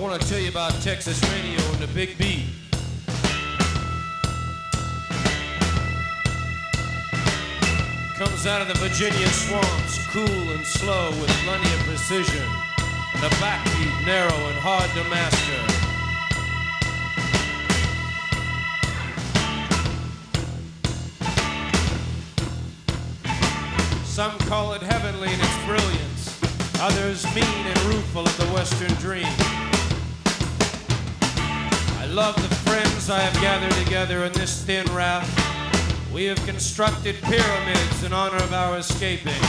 want to tell you about Texas radio and the Big B. Comes out of the Virginia swamps, cool and slow with plenty of precision. And The backbeat narrow and hard to master. Some call it heavenly in its brilliance, others mean and rueful of the Western dream. Love the friends I have gathered together in this thin raft. We have constructed pyramids in honor of our escaping.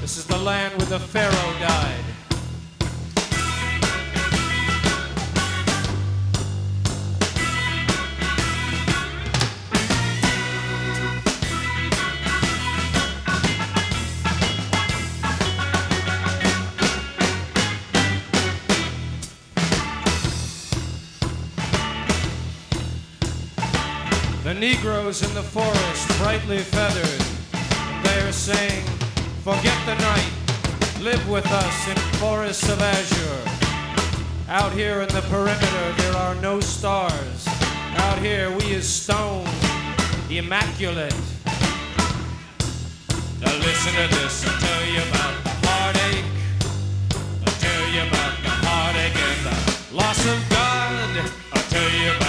This is the land where the Pharaoh died. Negroes in the forest, brightly feathered, they are saying, Forget the night, live with us in forests of azure. Out here in the perimeter, there are no stars. Out here, we is stone, immaculate. Now listen to this, I'll tell you about the heartache. I'll tell you about the heartache and the loss of God. I'll tell you about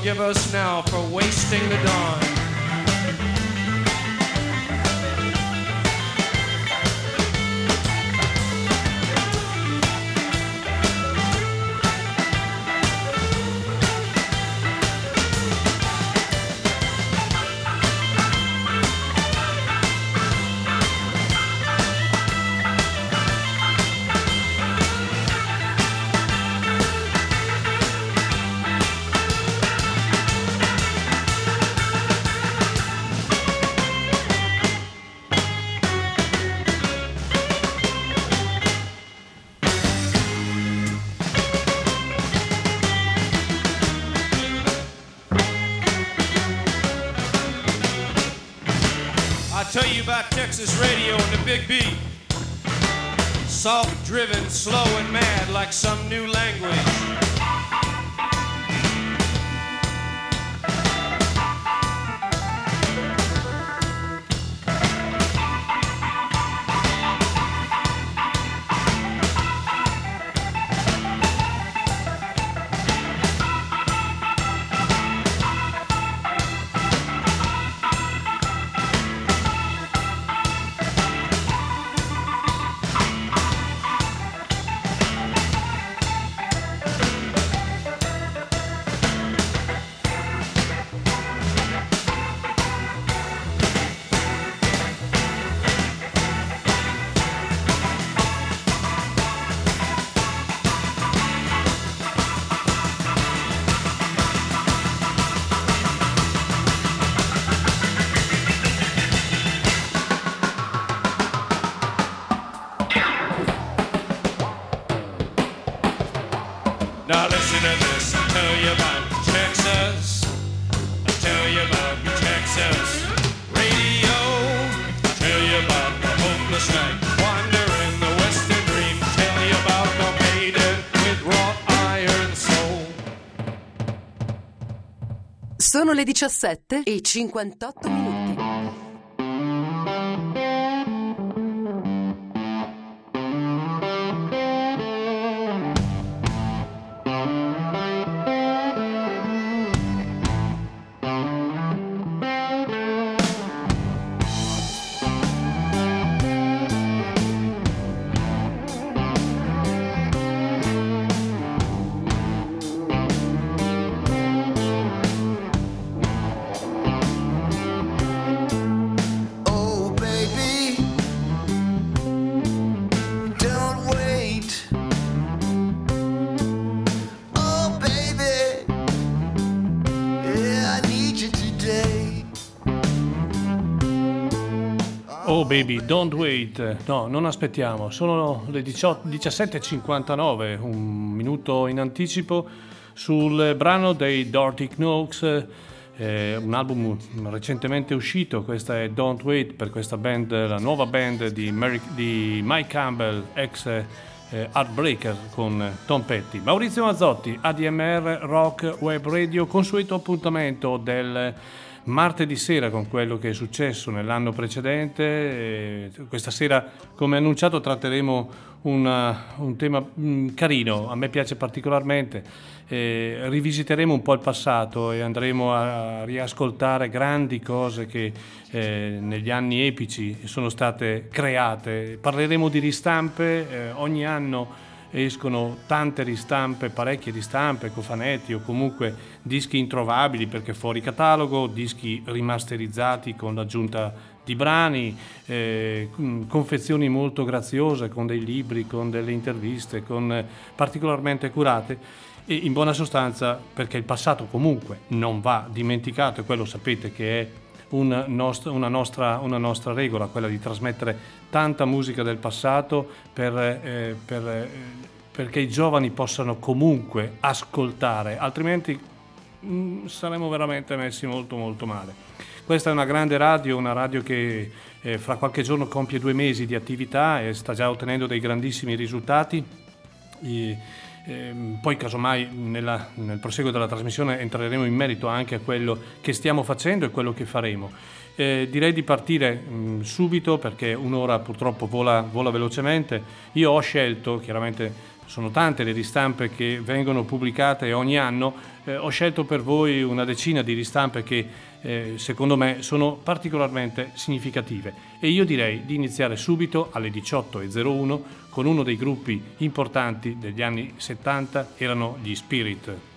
forgive us now for wasting the dawn. Big B. Soft driven, slow and mad like some new language. Sono le 17 e 58 baby, don't wait. No, non aspettiamo. Sono le 18 17.59, un minuto in anticipo sul brano dei Dirty Knocks, eh, un album recentemente uscito, questa è Don't Wait per questa band, la nuova band di, Mary, di Mike Campbell, ex eh, Heartbreaker con Tom Petty. Maurizio Mazzotti, ADMR Rock Web Radio, consueto appuntamento del martedì sera con quello che è successo nell'anno precedente. E questa sera, come annunciato, tratteremo una, un tema mm, carino, a me piace particolarmente. Eh, rivisiteremo un po' il passato e andremo a riascoltare grandi cose che eh, negli anni epici sono state create. Parleremo di ristampe, eh, ogni anno escono tante ristampe, parecchie ristampe, cofanetti o comunque dischi introvabili perché fuori catalogo, dischi rimasterizzati con l'aggiunta di brani, eh, confezioni molto graziose con dei libri, con delle interviste, con particolarmente curate. E in buona sostanza perché il passato comunque non va dimenticato e quello sapete che è una nostra, una, nostra, una nostra, regola, quella di trasmettere tanta musica del passato per, eh, per, eh, perché i giovani possano comunque ascoltare, altrimenti mh, mm, saremo veramente messi molto molto male. Questa è una grande radio, una radio che eh, fra qualche giorno compie due mesi di attività e sta già ottenendo dei grandissimi risultati. E, Ehm, poi casomai nella, nel proseguo della trasmissione entreremo in merito anche a quello che stiamo facendo e quello che faremo. Eh, direi di partire mh, subito perché un'ora purtroppo vola, vola velocemente. Io ho scelto, chiaramente sono tante le ristampe che vengono pubblicate ogni anno, eh, ho scelto per voi una decina di ristampe che eh, secondo me sono particolarmente significative e io direi di iniziare subito alle 18.01 con uno dei gruppi importanti degli anni 70, erano gli Spirit.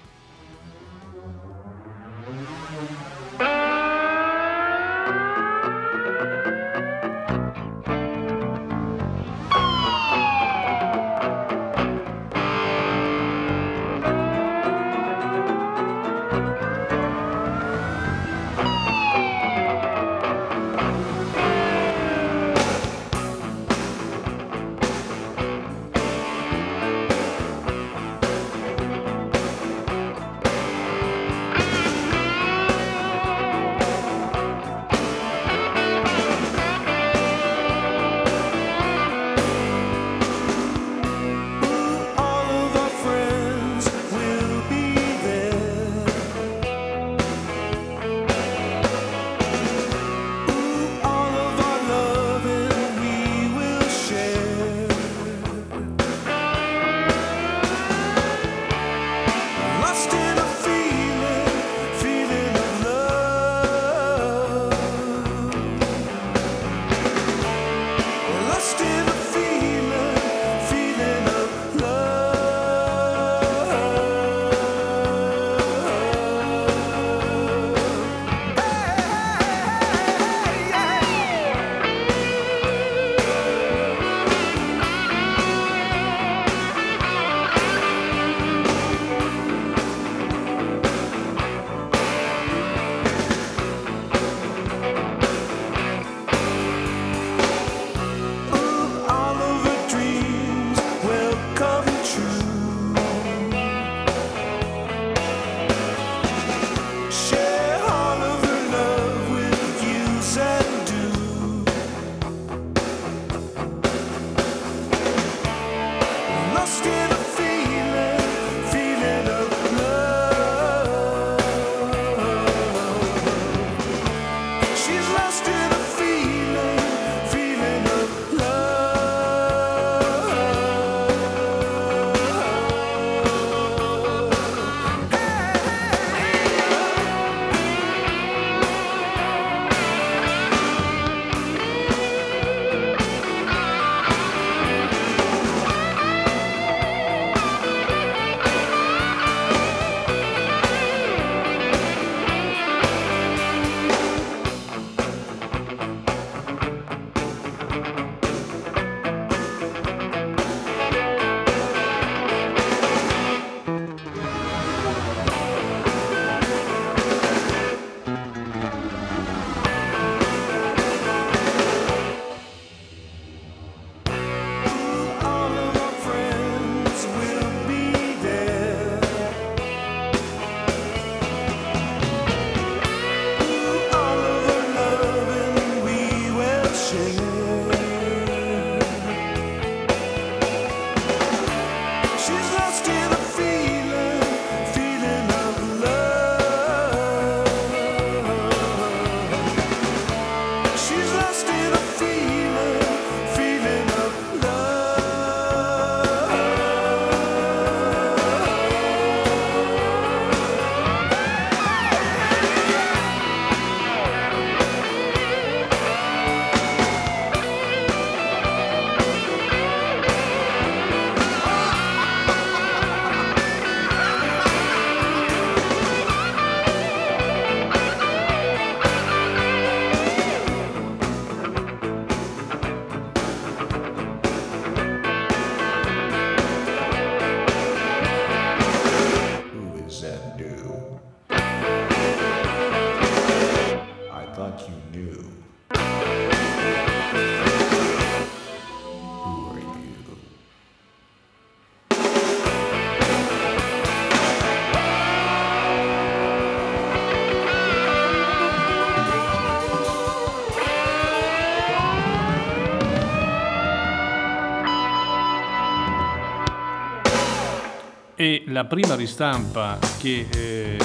La prima ristampa che eh,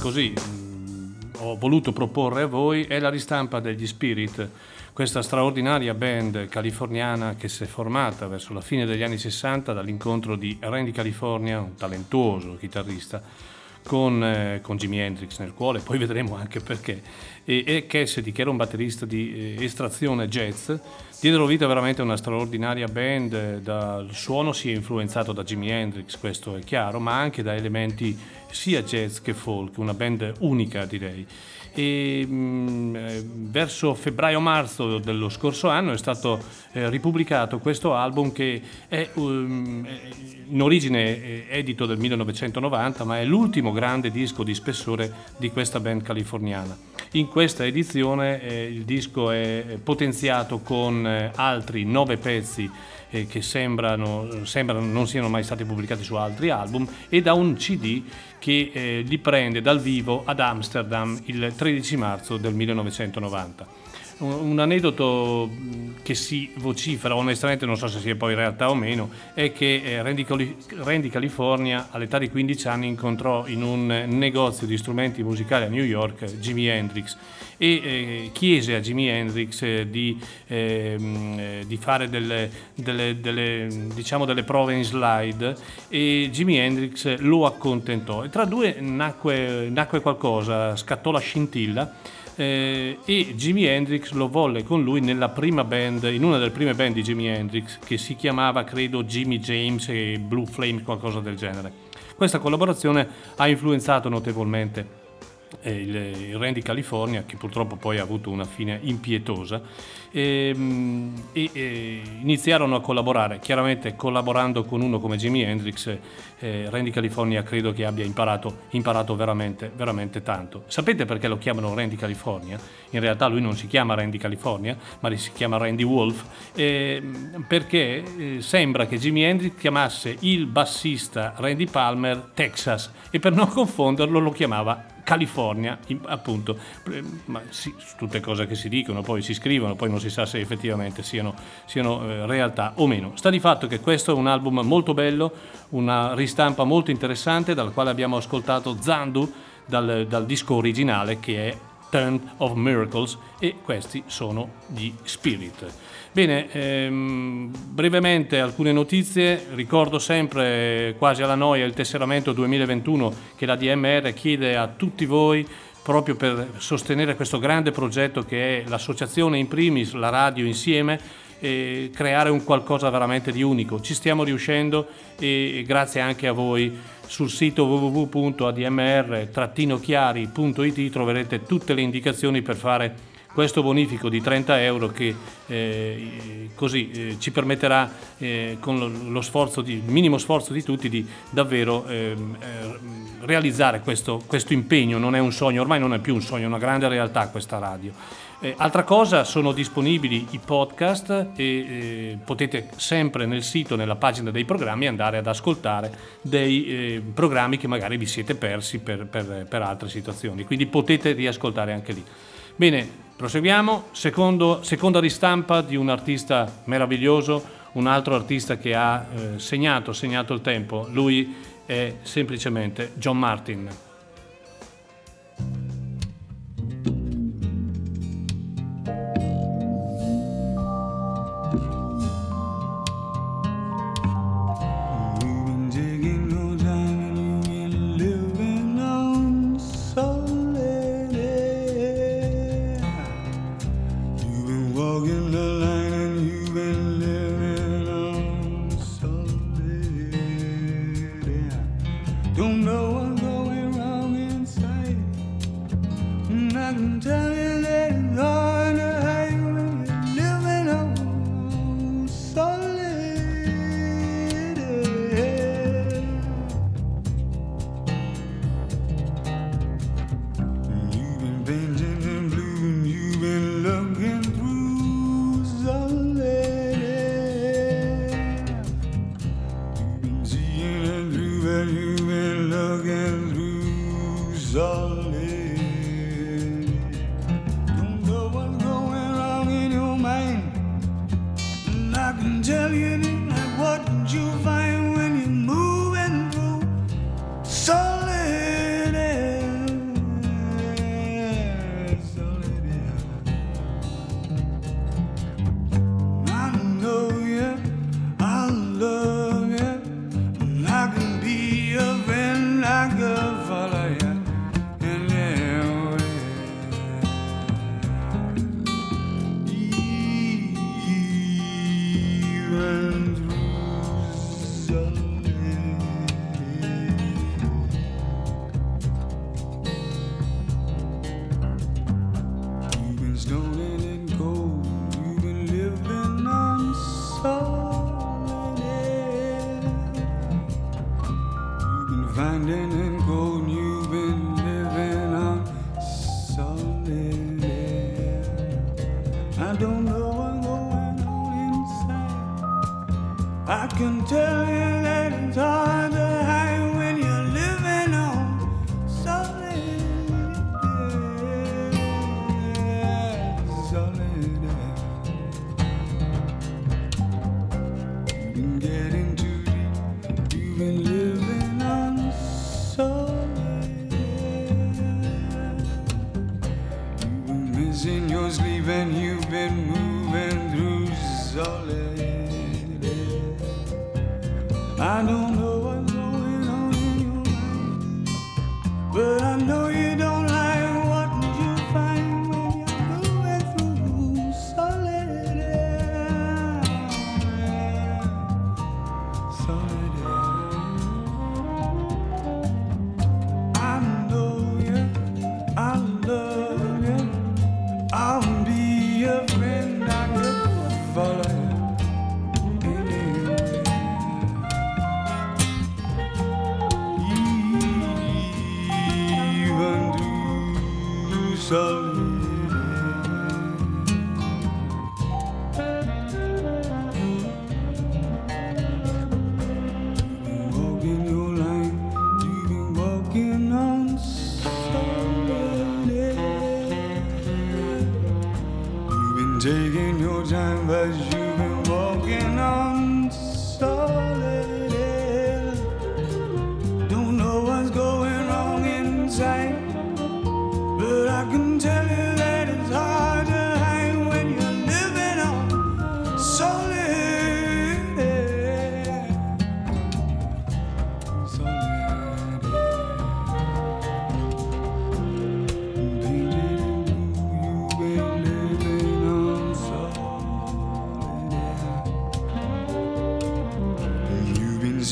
così ho voluto proporre a voi è la ristampa degli Spirit, questa straordinaria band californiana che si è formata verso la fine degli anni 60 dall'incontro di Randy California, un talentuoso chitarrista, con, eh, con Jimi Hendrix nel cuore, poi vedremo anche perché, e, e Cassidy che era un batterista di eh, estrazione jazz, diedero vita veramente a una straordinaria band, eh, dal suono si è influenzato da Jimi Hendrix, questo è chiaro, ma anche da elementi sia jazz che folk, una band unica direi. E mh, eh, verso febbraio-marzo dello scorso anno è stato eh, ripubblicato questo album che è um, in origine eh, edito del 1990, ma è l'ultimo grande disco di spessore di questa band californiana. In questa edizione eh, il disco è potenziato con eh, altri nove pezzi eh, che sembrano, sembrano non siano mai stati pubblicati su altri album e da un CD che eh, li prende dal vivo ad Amsterdam il 13 marzo del 1990. Un, aneddoto che si vocifera, onestamente non so se sia poi realtà o meno, è che eh, Randy, Cali- Randy California all'età di 15 anni incontrò in un eh, negozio di strumenti musicali a New York Jimi Hendrix e eh, chiese a Jimi Hendrix eh, di, ehm, eh, di fare delle, delle, delle, diciamo delle prove in slide e Jimi Hendrix lo accontentò. E tra due nacque, nacque qualcosa, scattò la scintilla eh, e Jimi Hendrix lo volle con lui nella prima band, in una delle prime band di Jimi Hendrix che si chiamava credo Jimmy James e Blue Flame, qualcosa del genere. Questa collaborazione ha influenzato notevolmente il, il Randy California che purtroppo poi ha avuto una fine impietosa e, e, e iniziarono a collaborare chiaramente collaborando con uno come Jimi Hendrix eh, Randy California credo che abbia imparato, imparato veramente, veramente tanto sapete perché lo chiamano Randy California? in realtà lui non si chiama Randy California ma si chiama Randy Wolf eh, perché sembra che Jimi Hendrix chiamasse il bassista Randy Palmer Texas e per non confonderlo lo chiamava California, appunto, ma sì, tutte cose che si dicono, poi si scrivono, poi non si sa se effettivamente siano, siano eh, realtà o meno. Sta di fatto che questo è un album molto bello, una ristampa molto interessante, dal quale abbiamo ascoltato Zandu dal, dal disco originale che è Turn of Miracles e questi sono gli Spirit. Bene, ehm, brevemente alcune notizie, ricordo sempre quasi alla noia il tesseramento 2021 che la DMR chiede a tutti voi proprio per sostenere questo grande progetto che è l'associazione in primis, la radio insieme, e creare un qualcosa veramente di unico. Ci stiamo riuscendo e grazie anche a voi sul sito www.admr-chiari.it troverete tutte le indicazioni per fare questo bonifico di 30 euro che eh, così eh, ci permetterà eh, con lo, sforzo di, il minimo sforzo di tutti di davvero ehm, eh, realizzare questo, questo impegno, non è un sogno, ormai non è più un sogno, è una grande realtà questa radio. Eh, altra cosa, sono disponibili i podcast e eh, potete sempre nel sito, nella pagina dei programmi, andare ad ascoltare dei programmi che magari vi siete persi per, per, per altre situazioni, quindi potete riascoltare anche lì. Bene, proseguiamo. Secondo, seconda ristampa di un artista meraviglioso, un altro artista che ha eh, segnato, segnato il tempo. Lui è semplicemente John Martin. Finding and cold. You've been living on solid air. I don't know what's going on inside. I can tell you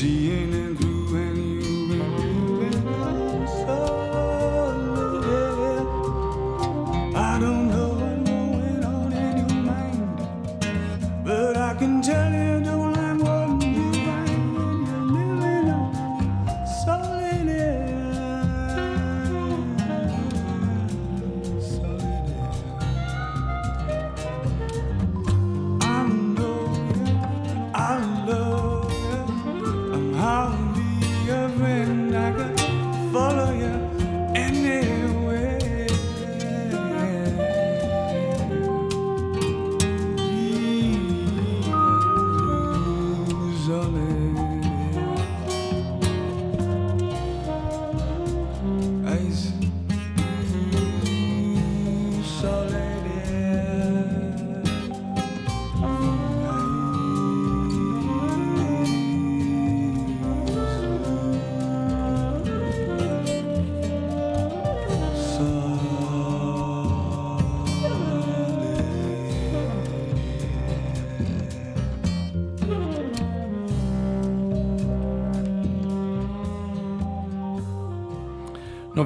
seeing and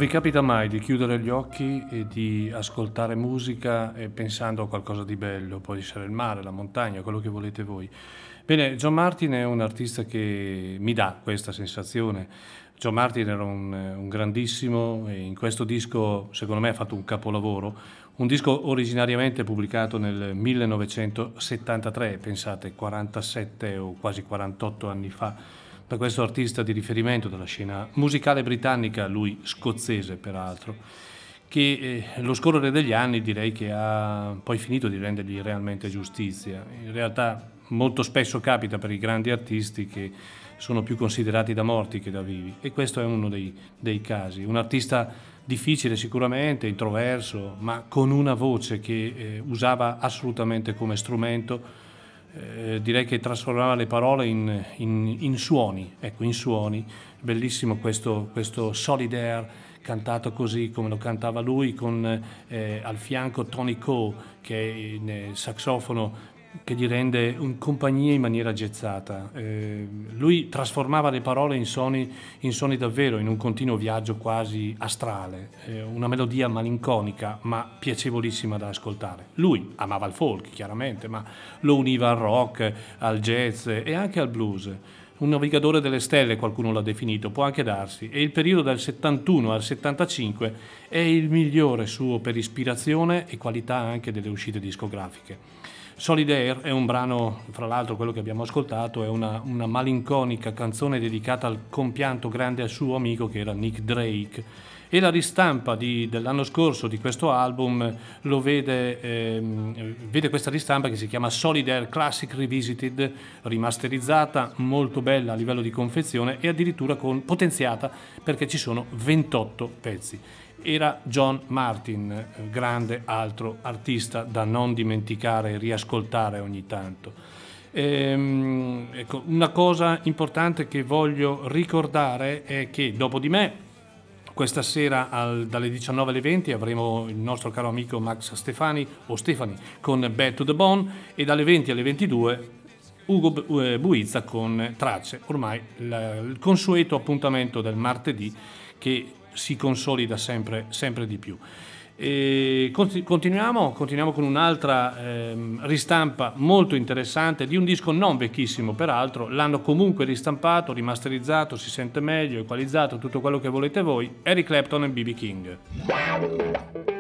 vi capita mai di chiudere gli occhi e di ascoltare musica pensando a qualcosa di bello, può essere il mare, la montagna, quello che volete voi. Bene, John Martin è un artista che mi dà questa sensazione. John Martin era un, un grandissimo e in questo disco secondo me ha fatto un capolavoro, un disco originariamente pubblicato nel 1973, pensate 47 o quasi 48 anni fa da questo artista di riferimento della scena musicale britannica, lui scozzese peraltro, che eh, lo scorrere degli anni direi che ha poi finito di rendergli realmente giustizia. In realtà molto spesso capita per i grandi artisti che sono più considerati da morti che da vivi e questo è uno dei, dei casi. Un artista difficile sicuramente, introverso, ma con una voce che eh, usava assolutamente come strumento eh, direi che trasformava le parole in, in, in, suoni, ecco, in suoni. Bellissimo questo, questo Solid Air cantato così come lo cantava lui, con eh, al fianco Tony Coe che è eh, saxofono che gli rende un compagnia in maniera gezzata. Eh, lui trasformava le parole in suoni, in suoni davvero, in un continuo viaggio quasi astrale, eh, una melodia malinconica ma piacevolissima da ascoltare. Lui amava il folk, chiaramente, ma lo univa al rock, al jazz e anche al blues. Un navigatore delle stelle, qualcuno l'ha definito, può anche darsi, e il periodo dal 71 al 75 è il migliore suo per ispirazione e qualità anche delle uscite discografiche. Solid Air è un brano, fra l'altro quello che abbiamo ascoltato, è una, una malinconica canzone dedicata al compianto grande al suo amico che era Nick Drake. E la ristampa di- dell'anno scorso di questo album lo vede, ehm, vede questa ristampa che si chiama Solid Air Classic Revisited, rimasterizzata, molto bella a livello di confezione e addirittura con, potenziata perché ci sono 28 pezzi era John Martin, eh, grande altro artista da non dimenticare e riascoltare ogni tanto. Ehm, ecco, una cosa importante che voglio ricordare è che dopo di me, questa sera al- dalle 19 alle 20 avremo il nostro caro amico Max Stefani o Stefani con Bad to the Bone e dalle 20 alle 22 Ugo eh, Buizza con Tracce, ormai il, il consueto appuntamento del martedì che si consolida sempre, sempre di più. Conti- continuiamo, continuiamo con un'altra ehm, ristampa molto interessante di un disco non vecchissimo peraltro, l'hanno comunque ristampato, rimasterizzato, si sente meglio, equalizzato, tutto quello che volete voi, Eric Clapton e B.B. King.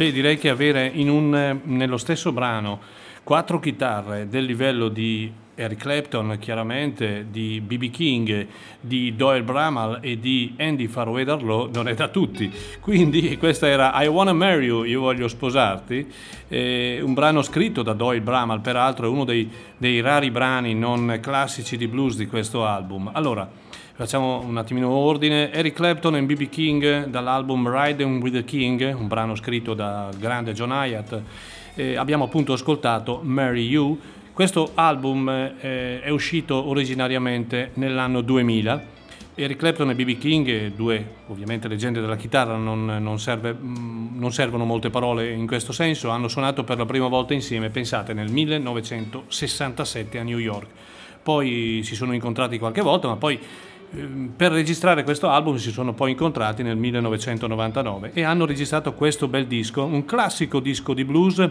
Beh, direi che avere un, nello stesso brano quattro chitarre del livello di Eric Clapton, chiaramente, di B.B. King, di Doyle Bramall e di Andy Farwader Law non è da tutti. Quindi questa era I Wanna Marry You, Io voglio sposarti, eh, un brano scritto da Doyle Bramall, peraltro è uno dei, dei rari brani non classici di blues di questo album. Allora, Facciamo un attimino ordine. Eric Clapton e B.B. King dall'album Riding with the King, un brano scritto dal grande John Hyatt. Eh, abbiamo appunto ascoltato Marry You. Questo album eh, è uscito originariamente nell'anno 2000. Eric Clapton e B.B. King, due ovviamente leggende della chitarra, non, non, serve, mm, non servono molte parole in questo senso, hanno suonato per la prima volta insieme, pensate, nel 1967 a New York. Poi si sono incontrati qualche volta, ma poi per registrare questo album si sono poi incontrati nel 1999 e hanno registrato questo bel disco, un classico disco di blues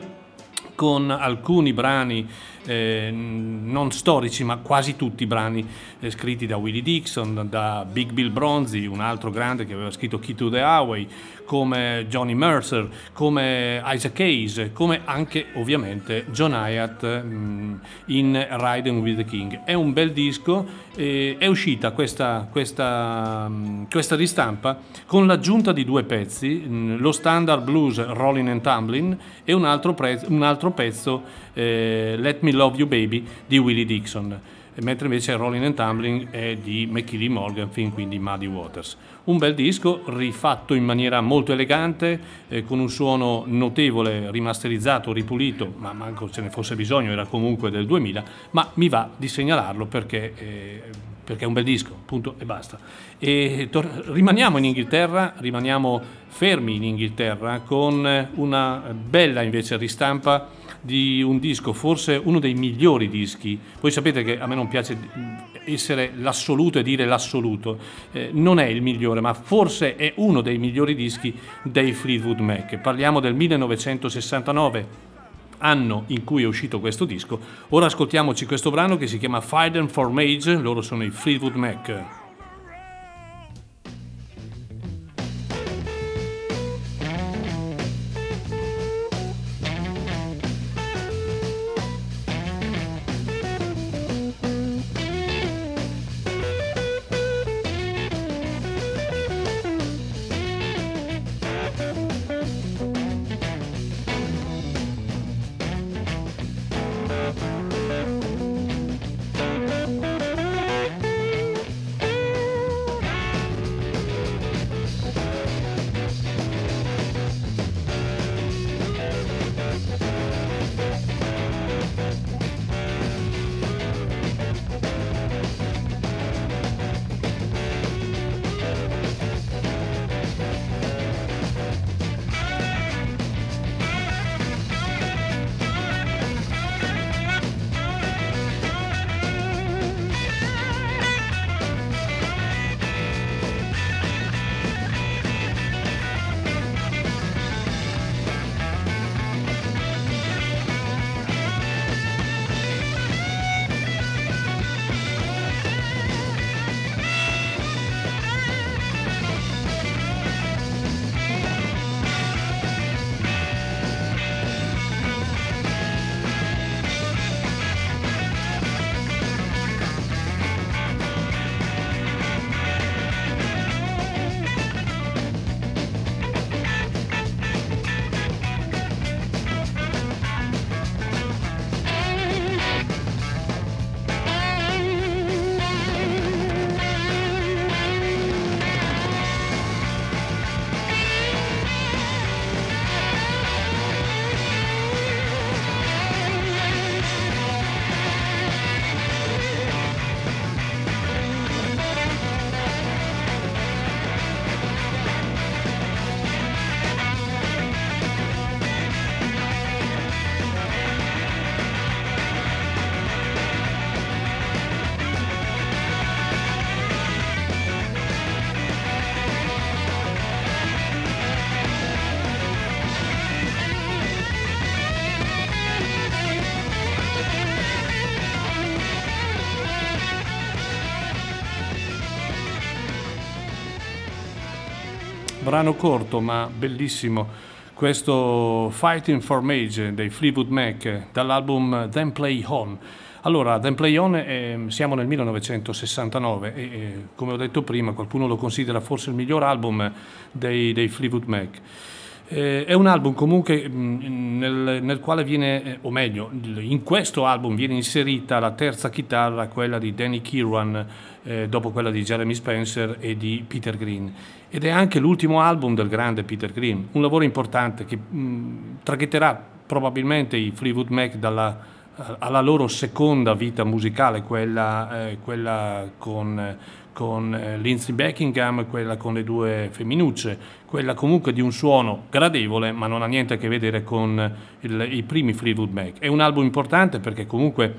con alcuni brani eh, non storici, ma quasi tutti brani eh, scritti da Willie Dixon, da Big Bill Bronzy, un altro grande che aveva scritto Key to the Highway, come Johnny Mercer, come Isaac Hayes, come anche ovviamente John Hyatt mh, mm, in Riding with the King. È un bel disco, eh, è uscita questa, questa, mh, mm, questa, ristampa con l'aggiunta di due pezzi, mh, mm, lo standard blues Rolling and Tumbling e un altro, pre- un altro pezzo eh, Let Me Love You Baby di Willie Dixon mentre invece Rolling and Tumbling è di McKinley Morgan, fin quindi Muddy Waters. Un bel disco rifatto in maniera molto elegante, eh, con un suono notevole, rimasterizzato, ripulito, ma manco ce ne fosse bisogno, era comunque del 2000, ma mi va di segnalarlo perché, eh, perché è un bel disco, punto e basta. E tor- rimaniamo in Inghilterra, rimaniamo fermi in Inghilterra con una bella invece ristampa di un disco, forse uno dei migliori dischi. Voi sapete che a me non piace essere l'assoluto e dire l'assoluto, eh, non è il migliore, ma forse è uno dei migliori dischi dei Fleetwood Mac. Parliamo del 1969 anno in cui è uscito questo disco. Ora ascoltiamoci questo brano che si chiama Fight and for Mage, loro sono i Fleetwood Mac. Brano corto ma bellissimo questo Fighting for Mage dei Fleetwood Mac dall'album Then Play On. Allora, Then Play On eh, siamo nel 1969 e, e, come ho detto prima qualcuno lo considera forse il miglior album dei, dei Fleetwood Mac. Eh, è un album comunque nel, nel, quale viene, eh, o meglio, in questo album viene inserita la terza chitarra, quella di Danny Kirwan, eh, dopo quella di Jeremy Spencer e di Peter Green. Ed è anche l'ultimo album del grande Peter Green, un lavoro importante che mh, traghetterà probabilmente i Fleetwood Mac dalla, alla loro seconda vita musicale, quella, eh, quella con con eh, Lindsay Buckingham, quella con le due femminucce, quella comunque di un suono gradevole, ma non ha niente a che vedere con il, i primi Fleetwood Mac. È un album importante perché comunque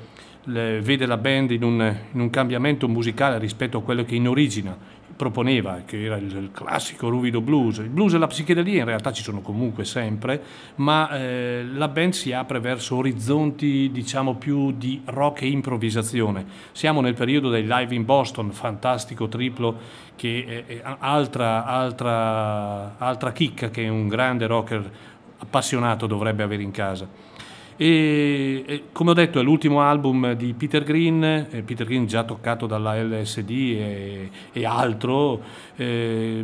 le, vede la band in un, in un cambiamento musicale rispetto a quello che in origine proponeva, che era il, il, classico ruvido blues. Il blues e la psichedelia in realtà ci sono comunque sempre, ma eh, la band si apre verso orizzonti diciamo più di rock e improvvisazione. Siamo nel periodo dei live in Boston, fantastico triplo, che è, è altra, altra, altra chicca che un grande rocker appassionato dovrebbe avere in casa. E, e, come ho detto è l'ultimo album di Peter Green, eh, Peter Green già toccato dalla LSD e, e altro, eh,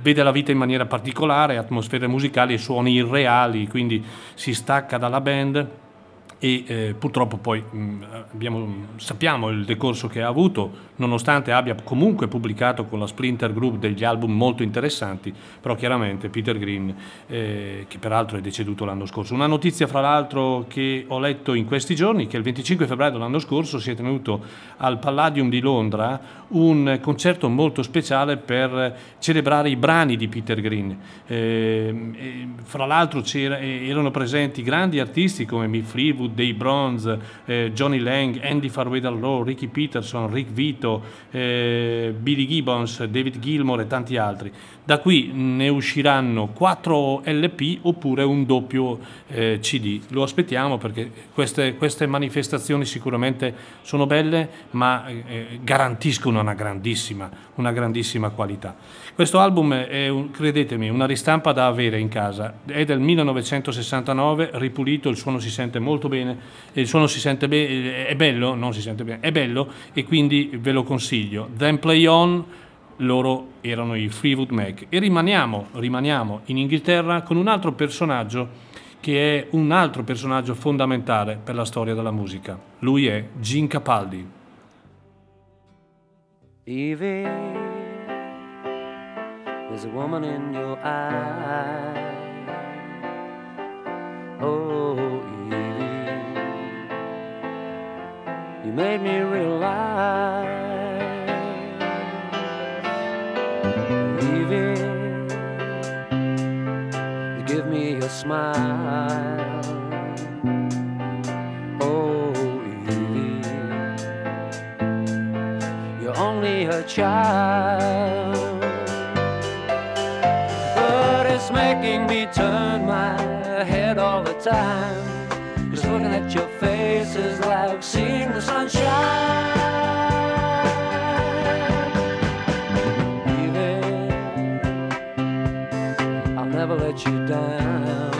vede la vita in maniera particolare, atmosfere musicali e suoni irreali, quindi si stacca dalla band e eh, purtroppo poi mh, mm, abbiamo, sappiamo il decorso che ha avuto, nonostante abbia comunque pubblicato con la Splinter Group degli album molto interessanti, però chiaramente Peter Green, eh, che peraltro è deceduto l'anno scorso. Una notizia fra l'altro che ho letto in questi giorni, che il 25 febbraio dell'anno scorso si è tenuto al Palladium di Londra un concerto molto speciale per celebrare i brani di Peter Green. Eh, fra l'altro erano presenti grandi artisti come Mick Fleetwood, Dave Bronze, eh, Johnny Lang, Andy Farwell Law, Ricky Peterson, Rick Vito, eh, Billy Gibbons, David Gilmore e tanti altri. Da qui ne usciranno 4 LP oppure un doppio eh, CD. Lo aspettiamo perché queste, queste, manifestazioni sicuramente sono belle ma eh, garantiscono una grandissima, una grandissima qualità. Questo album è, un, credetemi, una ristampa da avere in casa. È del 1969, ripulito, il suono si sente molto bene, il suono si sente bene, è bello, non si sente bene, è bello e quindi ve lo consiglio. Then Play On loro erano i Freewood Mac e rimaniamo, rimaniamo in Inghilterra con un altro personaggio che è un altro personaggio fondamentale per la storia della musica. Lui è Gene Capaldi. Evie. There's a woman in your eye. Oh, Evie, you made me realize, Evie, you give me your smile. Oh, Evie, you're only a child. Making me turn my head all the time. Just looking at your face is like seeing the sunshine. Baby, I'll never let you down.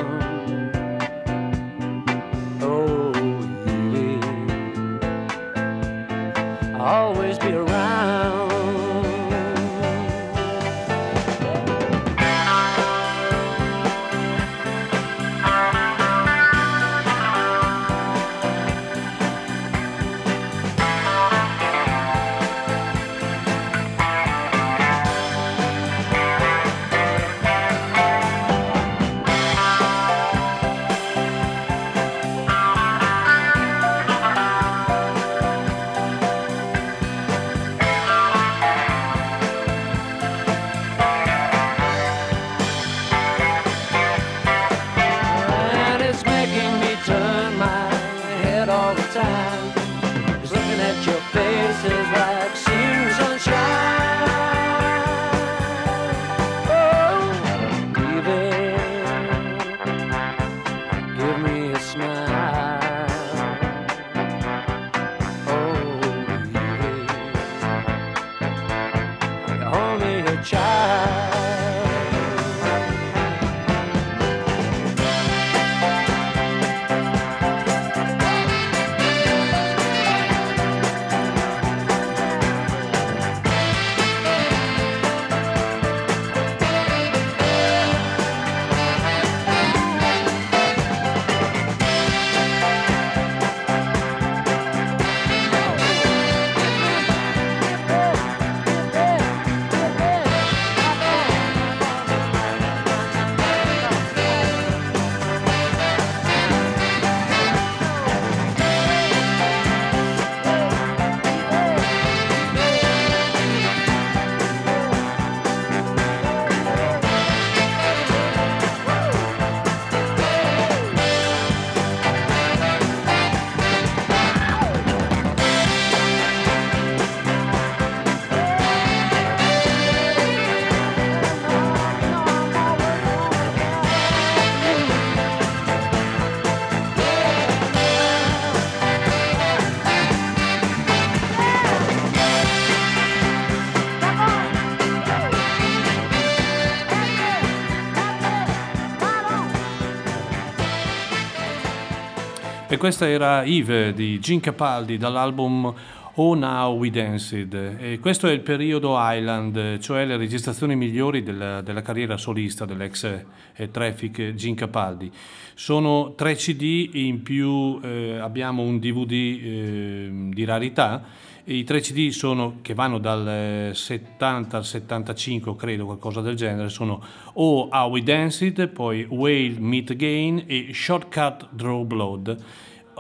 Questa era Eve di Gene Capaldi dall'album Oh Now We Danced. E questo è il periodo Island, cioè le registrazioni migliori della, della carriera solista dell'ex eh, Traffic Gene Capaldi. Sono tre CD in più eh, abbiamo un DVD eh, di rarità. I tre CD sono, che vanno dal 70 al 75, credo, qualcosa del genere, sono Oh How We Danced, poi Whale Meet Again e Shortcut Draw Blood.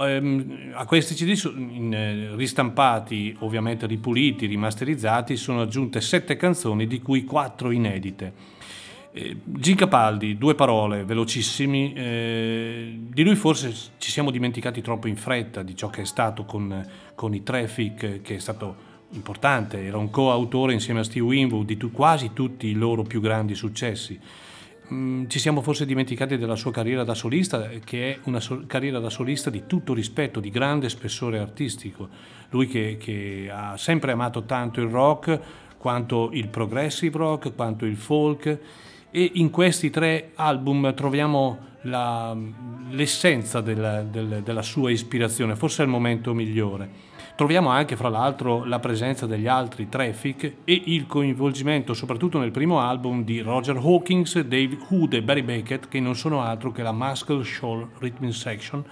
Ehm, a questi CD in, eh, ristampati, ovviamente ripuliti, rimasterizzati, sono aggiunte sette canzoni, di cui quattro inedite. Eh, Gin Capaldi, due parole, velocissimi. eh, di lui forse ci siamo dimenticati troppo in fretta di ciò che è stato con, con i Traffic, che è stato importante. Era un coautore insieme a Steve Winwood di tu- quasi tutti i loro più grandi successi. Mm, ci siamo forse dimenticati della sua carriera da solista, che è una so- carriera da solista di tutto rispetto, di grande spessore artistico. Lui che, che ha sempre amato tanto il rock, quanto il progressive rock, quanto il folk, e in questi tre album troviamo la- l'essenza della, del- della sua ispirazione, forse è il momento migliore. Troviamo anche, fra l'altro, la presenza degli altri Traffic e il coinvolgimento, soprattutto nel primo album, di Roger Hawkins, Dave Hood e Barry Beckett, che non sono altro che la Muscle Shoal Rhythm Section.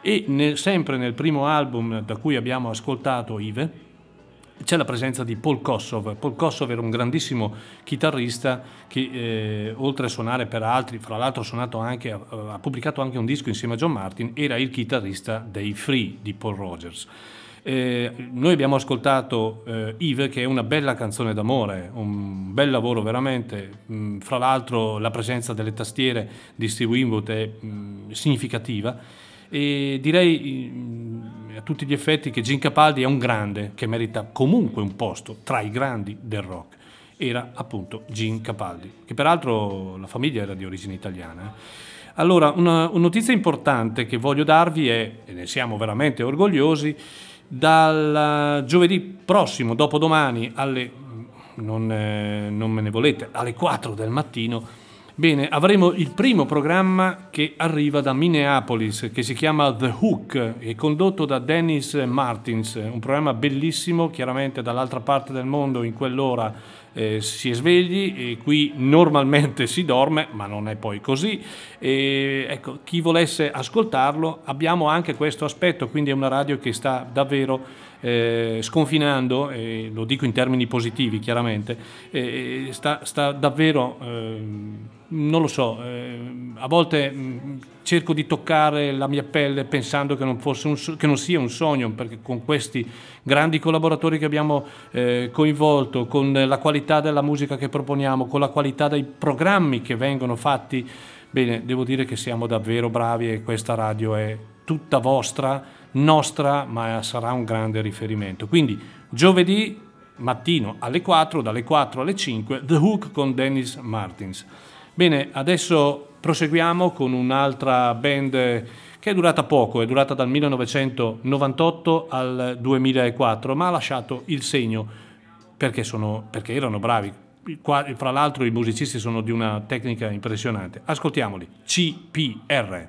E nel- sempre nel primo album da cui abbiamo ascoltato Ive, c'è la presenza di Paul Kossov. Paul Kossov era un grandissimo chitarrista che eh, oltre a suonare per altri, fra l'altro ha, anche, ha pubblicato anche un disco insieme a John Martin, era il chitarrista dei Free di Paul Rogers. Eh, noi abbiamo ascoltato eh, Eve che è una bella canzone d'amore, un bel lavoro veramente, Mm, fra l'altro la presenza delle tastiere di Steve Winwood è mm, significativa e direi mm, a tutti gli effetti che Gene Capaldi è un grande che merita comunque un posto tra i grandi del rock. Era appunto Gene Capaldi, che peraltro la famiglia era di origine italiana. eh. Allora, una, una notizia importante che voglio darvi è, e ne siamo veramente orgogliosi, dal eh, giovedì prossimo, dopodomani, alle, non, eh, non me ne volete, alle 4 del mattino, Bene, avremo il primo programma che arriva da Minneapolis, che si chiama The Hook, è condotto da Dennis Martins, un programma bellissimo, chiaramente dall'altra parte del mondo in quell'ora eh, si è svegli e qui normalmente si dorme, ma non è poi così. E, ecco, chi volesse ascoltarlo, abbiamo anche questo aspetto, quindi è una radio che sta davvero eh, sconfinando, e lo dico in termini positivi chiaramente, eh, sta, sta davvero, ehm, non lo so, ehm, a volte mh, cerco di toccare la mia pelle pensando che non, un che non sia un sogno, perché con questi grandi collaboratori che abbiamo eh, coinvolto, con la qualità della musica che proponiamo, con la qualità dei programmi che vengono fatti, bene, devo dire che siamo davvero bravi e questa radio è tutta vostra nostra, ma sarà un grande riferimento. Quindi giovedì mattino alle 4, dalle 4 alle 5, The Hook con Dennis Martins. Bene, adesso proseguiamo con un'altra band che è durata poco, è durata dal 1998 al 2004, ma ha lasciato il segno perché, sono, perché erano bravi. Qua- Fra l'altro i musicisti sono di una tecnica impressionante. Ascoltiamoli. CPR.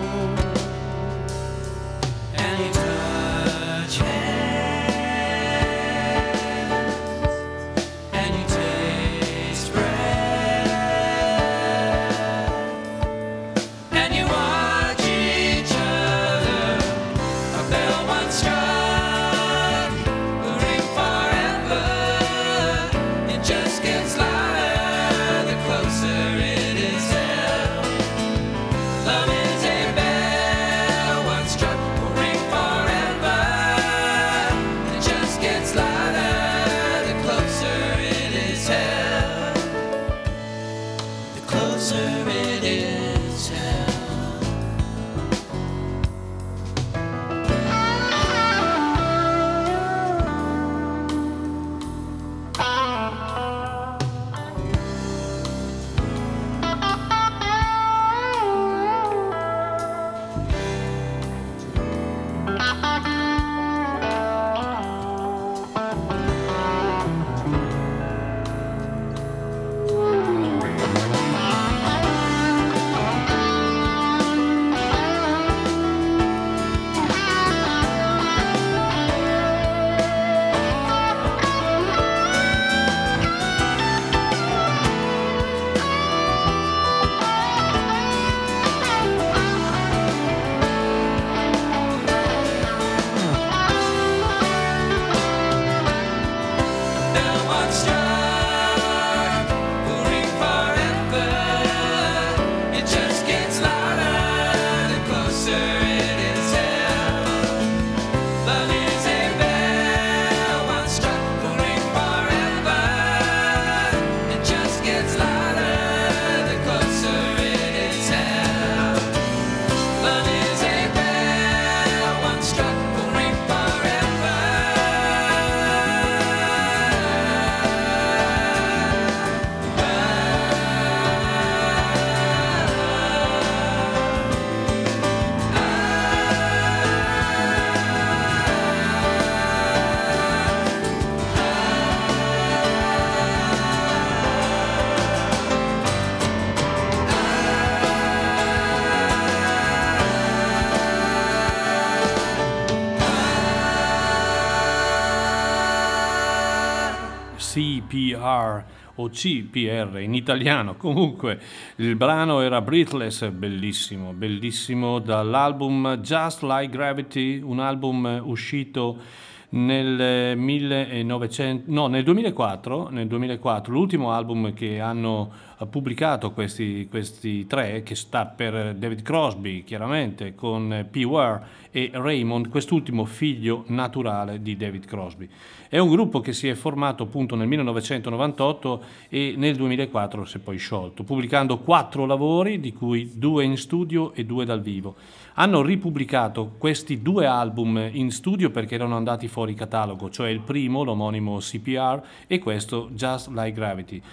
o CPR in italiano. Comunque il brano era Breathless, bellissimo, bellissimo dall'album Just Like Gravity, un album uscito nel 1900, no, nel 2004, nel 2004, l'ultimo album che hanno pubblicato questi, questi tre, che sta per David Crosby, chiaramente, con P. Ware e Raymond, quest'ultimo figlio naturale di David Crosby. È un gruppo che si è formato appunto nel 1998 e nel 2004 si è poi sciolto, pubblicando quattro lavori, di cui due in studio e due dal vivo. Hanno ripubblicato questi due album in studio perché erano andati fuori catalogo, cioè il primo, l'omonimo CPR, e questo Just Like Gravity.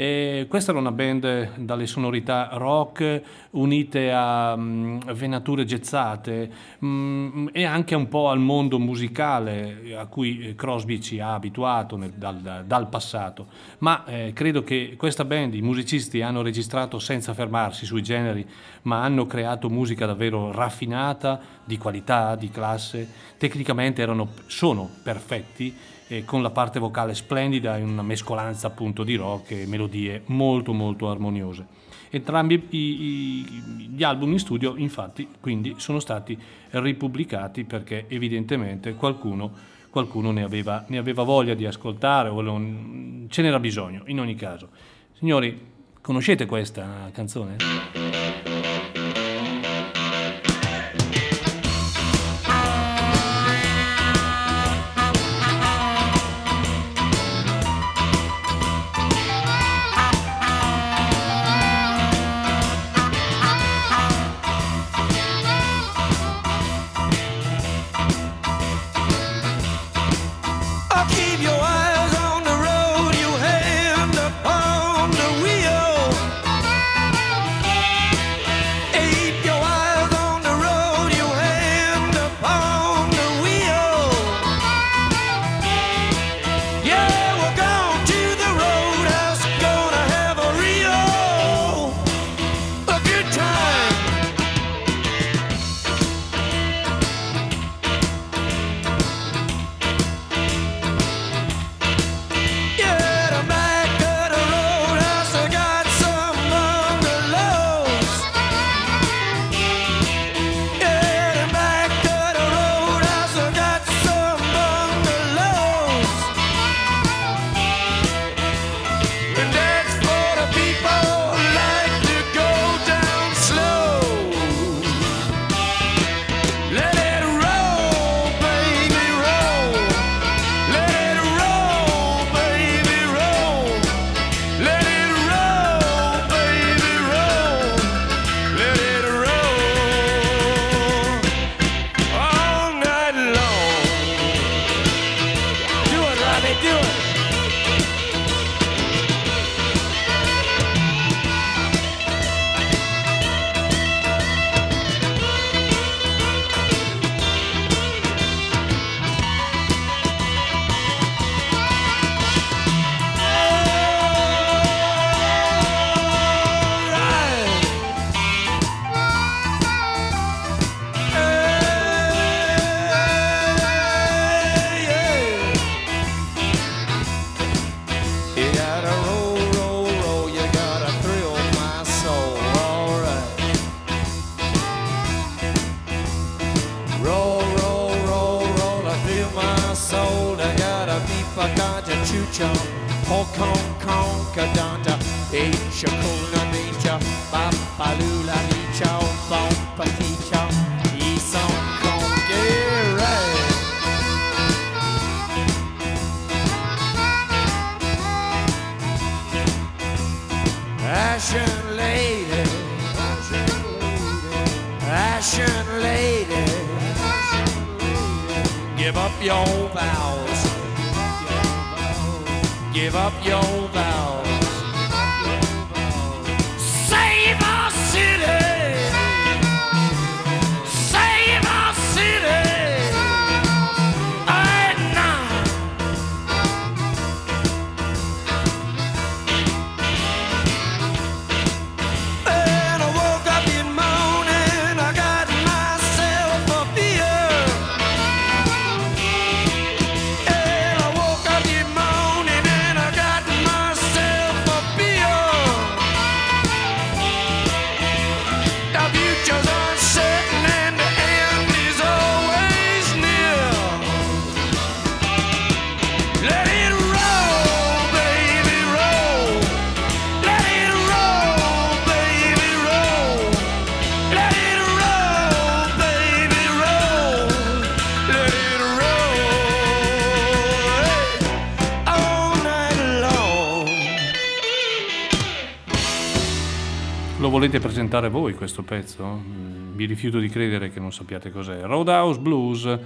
E questa era una band dalle sonorità rock unite a mh, venature gezzate mh, e anche un po' al mondo musicale a cui eh, Crosby ci ha abituato nel, dal, dal, passato. Ma eh, credo che questa band, i musicisti hanno registrato senza fermarsi sui generi, ma hanno creato musica davvero raffinata, di qualità, di classe, tecnicamente erano, sono perfetti eh, con la parte vocale splendida in una mescolanza appunto di rock e melodie molto molto armoniose. Entrambi i, i, gli album in studio infatti quindi sono stati ripubblicati perché evidentemente qualcuno, qualcuno ne, aveva, ne, aveva, voglia di ascoltare o non, ce n'era bisogno in ogni caso. Signori, conoscete questa canzone? volete presentare voi questo pezzo? Mi rifiuto di credere che non sappiate cos'è. Roadhouse Blues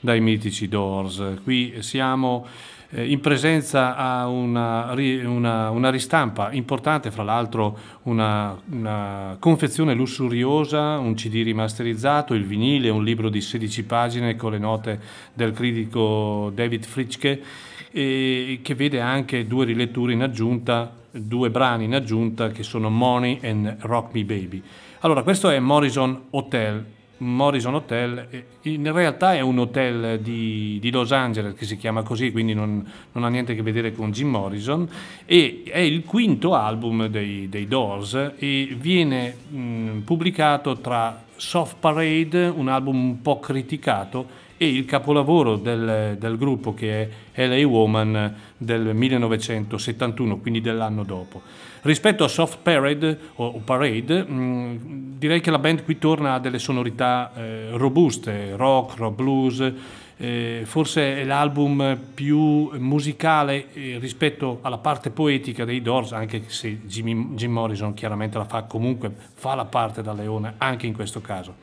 dai mitici Doors. Qui siamo eh, in presenza a una, una, una ristampa importante, fra l'altro una, una, confezione lussuriosa, un CD rimasterizzato, il vinile, un libro di 16 pagine con le note del critico David Fritschke e che vede anche due riletture in aggiunta, due brani in aggiunta che sono Money and Rock Me Baby. Allora, questo è Morrison Hotel. Morrison Hotel eh, in realtà è un hotel di, di Los Angeles che si chiama così, quindi non, non ha niente a che vedere con Jim Morrison e è il quinto album dei, dei Doors e viene mh, pubblicato tra Soft Parade, un album un po' criticato, e il capolavoro del, del gruppo che è LA Woman del 1971, quindi dell'anno dopo. Rispetto a Soft Parade, o Parade mh, direi che la band qui torna a delle sonorità eh, robuste, rock, rock blues, eh, forse è l'album più musicale eh, rispetto alla parte poetica dei Doors, anche se Jimmy, Jim Morrison chiaramente la fa comunque, fa la parte da leone anche in questo caso.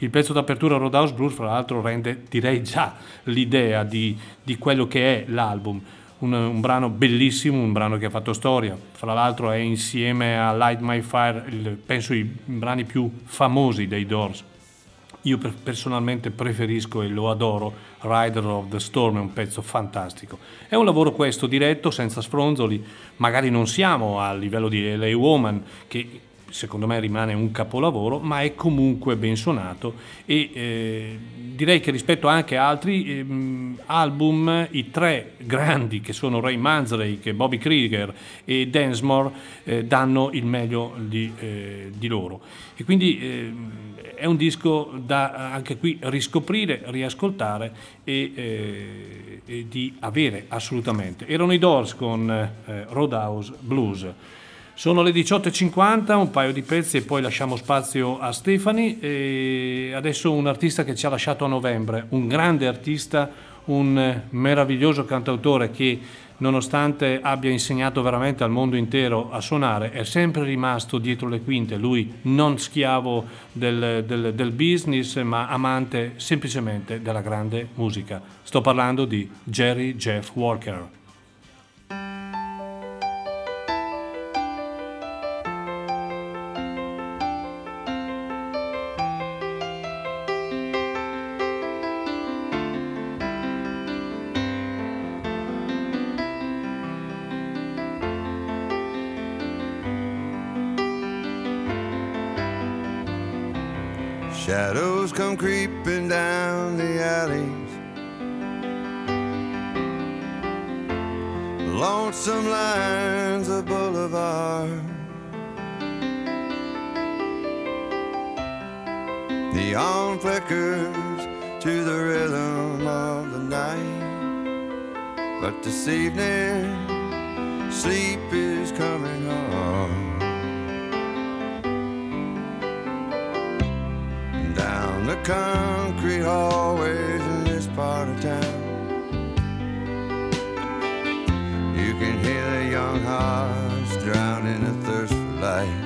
Il pezzo d'apertura Roadhouse Blues, fra l'altro, rende direi già l'idea di, di quello che è l'album. Un, un, brano bellissimo, un brano che ha fatto storia. Fra l'altro è insieme a Light My Fire, il, penso i brani più famosi dei Doors. Io per, personalmente preferisco e lo adoro Rider of the Storm, è un pezzo fantastico. È un lavoro questo diretto, senza sfronzoli, magari non siamo a livello di LA Woman, che secondo me rimane un capolavoro, ma è comunque ben suonato e eh, direi che rispetto anche a altri eh, album, i tre grandi che sono Ray Manzarek, Bobby Krieger e Densmore eh, danno il meglio di, eh, di loro. E quindi eh, è un disco da anche qui riscoprire, riascoltare e, eh, e di avere assolutamente. Erano i Doors con Roadhouse Blues. Sono le 18.50, un paio di pezzi e poi lasciamo spazio a Stefani. E adesso un artista che ci ha lasciato a novembre, un grande artista, un meraviglioso cantautore che nonostante abbia insegnato veramente al mondo intero a suonare, è sempre rimasto dietro le quinte, lui non schiavo del, del, del business ma amante semplicemente della grande musica. Sto parlando di Jerry Jeff Walker. Come creeping down the alleys. Lonesome lines of boulevard. Neon flickers to the rhythm of the night. But this evening, sleep is coming on. Concrete hallways in this part of town. You can hear the young hearts drowning in thirst for life.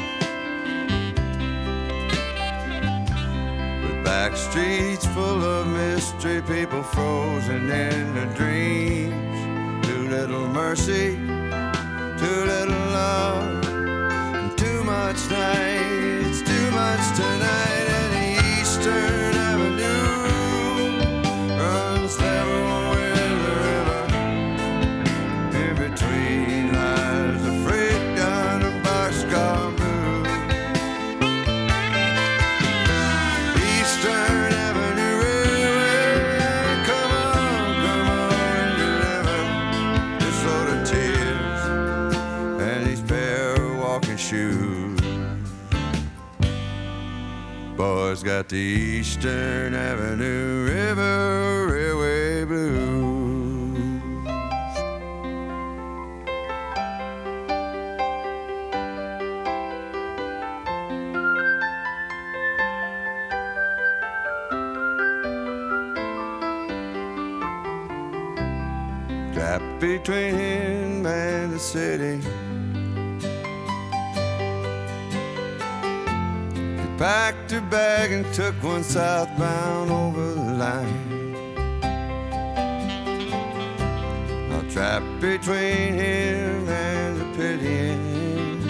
With back streets full of mystery, people frozen in their dreams. Too little mercy, too little love, and too much night. It's too much tonight. Shoes. Boys got the Eastern Avenue River Railway Blues. Bag and took one southbound over the line. Now trapped between him and the pitying.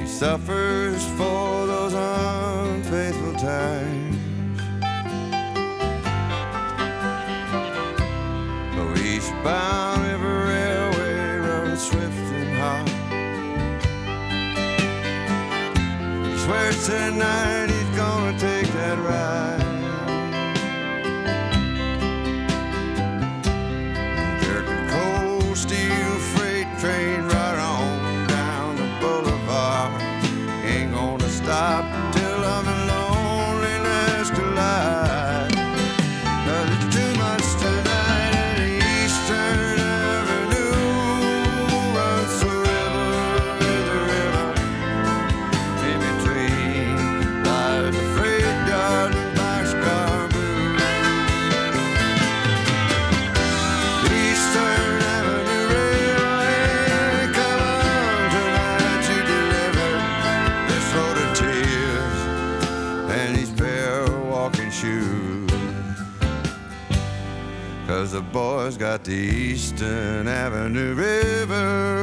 He suffers for those unfaithful times. Oh, eastbound River tonight boys got the Eastern Avenue River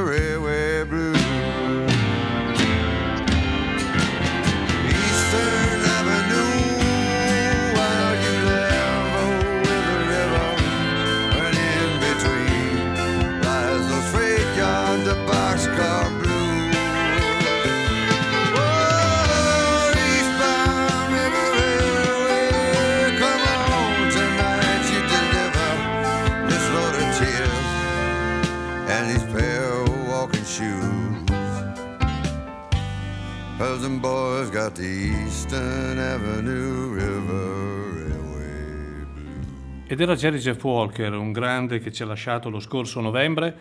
Ed era Jerry Jeff Walker, un grande che ci ha lasciato lo scorso novembre,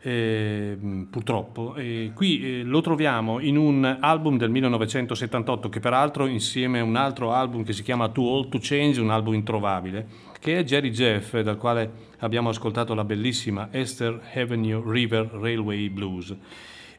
eh, purtroppo. E qui eh, lo troviamo in un album del 1978, che peraltro insieme a un altro album che si chiama Too Old to Change, un album introvabile, che è Jerry Jeff, dal quale abbiamo ascoltato la bellissima Esther Avenue River Railway Blues.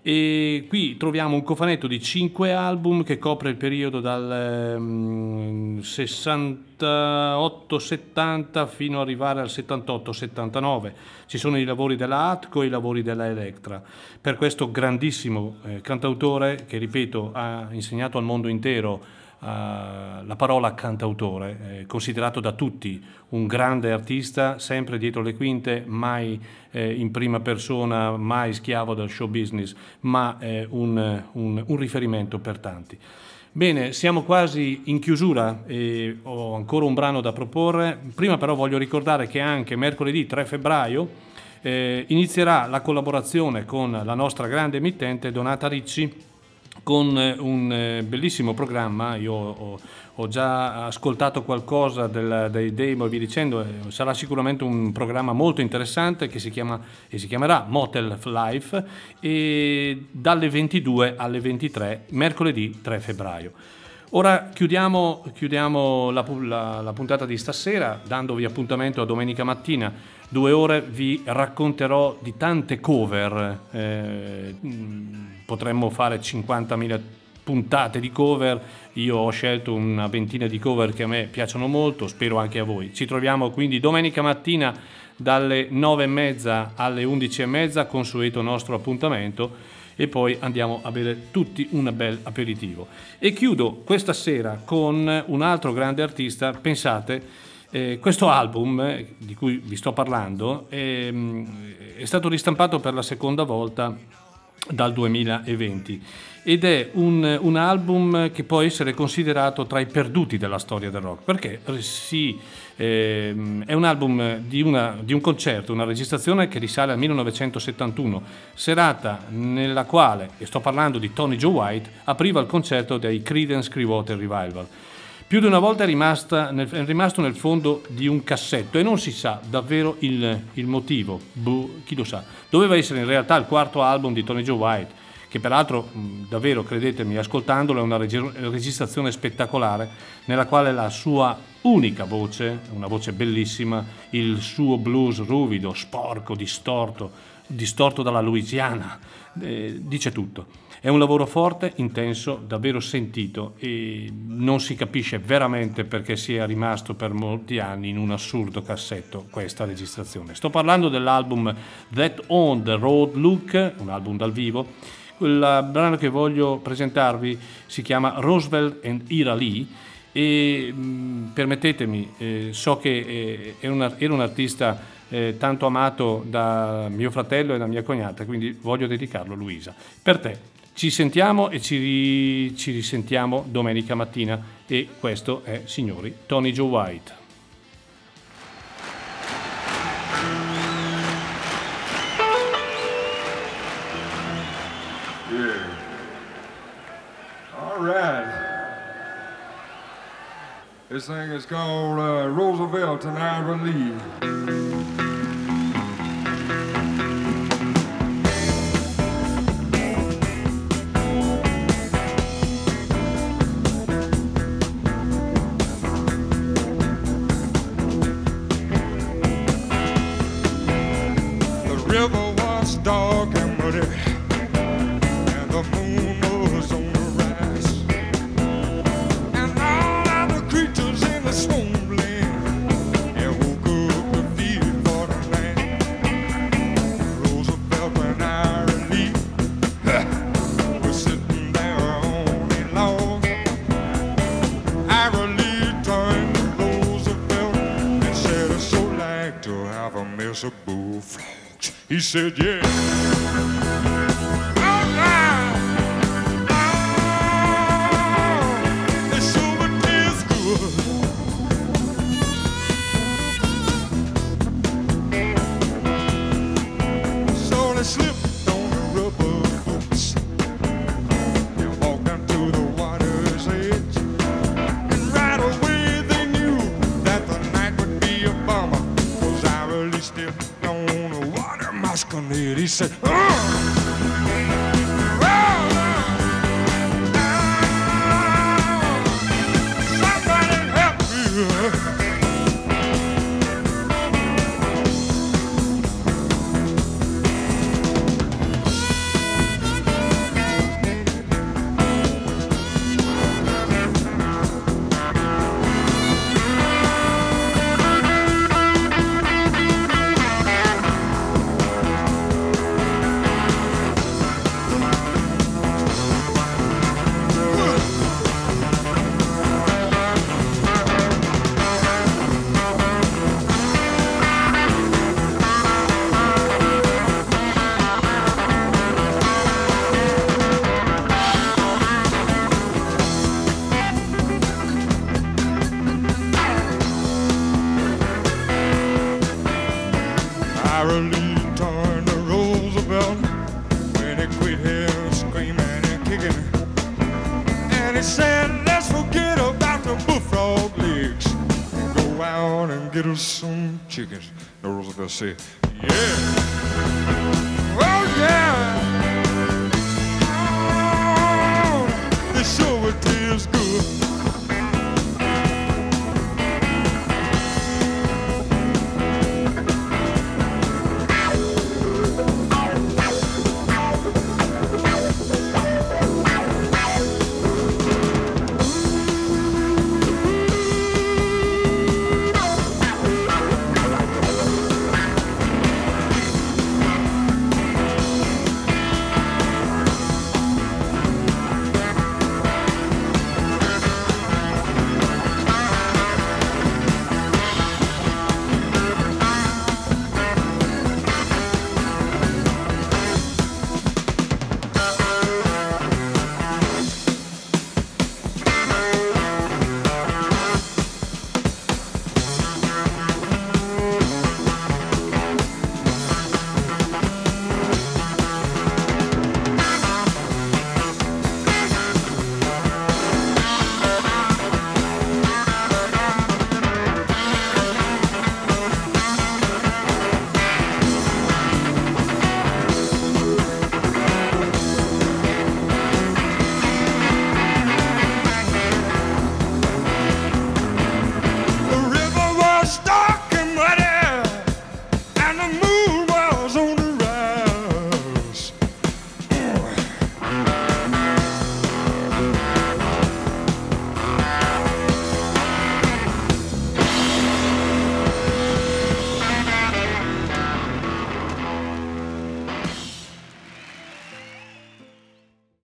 E qui troviamo un cofanetto di 5 album che copre il periodo dal ehm, 68-70 fino ad arrivare al 78-79. Ci sono i lavori della Atco e i lavori della Electra. Per questo grandissimo eh, cantautore che, ripeto, ha insegnato al mondo intero la parola cantautore, eh, considerato da tutti un grande artista, sempre dietro le quinte, mai eh, in prima persona, mai schiavo del show business, ma eh, un, un- un riferimento per tanti. Bene, siamo quasi in chiusura e ho ancora un brano da proporre. Prima però voglio ricordare che anche mercoledì 3 febbraio eh, inizierà la collaborazione con la nostra grande emittente Donata Ricci con eh, un eh, bellissimo programma, io ho, ho già ascoltato qualcosa del- dei demo e via dicendo, eh, sarà sicuramente un programma molto interessante che si chiama e si chiamerà Motel Life e dalle 22 alle 23 mercoledì 3 febbraio. Ora chiudiamo, chiudiamo la, la- la puntata di stasera dandovi appuntamento a domenica mattina. Due ore vi racconterò di tante cover. eh, mm, potremmo fare 50.000 puntate di cover. Io ho scelto una ventina di cover che a me piacciono molto, spero anche a voi. Ci troviamo quindi domenica mattina dalle 9.30 alle 11.30, consueto nostro appuntamento e poi andiamo a bere tutti un bel aperitivo. E chiudo questa sera con un altro grande artista, pensate, eh, questo album eh, di cui vi sto parlando ehm, è stato ristampato per la seconda volta dal 2020 ed è un, un album che può essere considerato tra i perduti della storia del rock perché eh, si, ehm, è un album di, una- di un concerto, una registrazione che risale al 1971, serata nella quale, e sto parlando di Tony Joe White, apriva il concerto dei Creedence Clearwater Revival. Più di una volta è, nel- è rimasto nel fondo di un cassetto e non si sa davvero il, il motivo. Boh, chi lo sa. Doveva essere in realtà il quarto album di Tony Joe White, che peraltro, davvero, credetemi, ascoltandolo, è una regi- registrazione spettacolare nella quale la sua unica voce, una voce bellissima, il suo blues ruvido, sporco, distorto, distorto dalla Louisiana, eh, dice tutto. È un lavoro forte, intenso, davvero sentito e non si capisce veramente perché sia rimasto per molti anni in un assurdo cassetto questa registrazione. Sto parlando dell'album That On the Road Look, un album dal vivo. Il brano che voglio presentarvi si chiama Roosevelt and Ira Lee e permettetemi, eh, so che eh, è una- era un artista eh, tanto amato da mio fratello e da mia cognata, quindi voglio dedicarlo a Luisa. Per te, ci sentiamo e ci, ri- ci risentiamo domenica mattina e questo è, signori, Tony Joe White. This thing is called uh, Roosevelt and Ira Lee. Said, "Yeah." Turned to Roosevelt when he quit screaming and kicking. And he said, let's forget about the bullfrog legs and go out and get us some chickens. And Roosevelt said, yeah. Oh, yeah.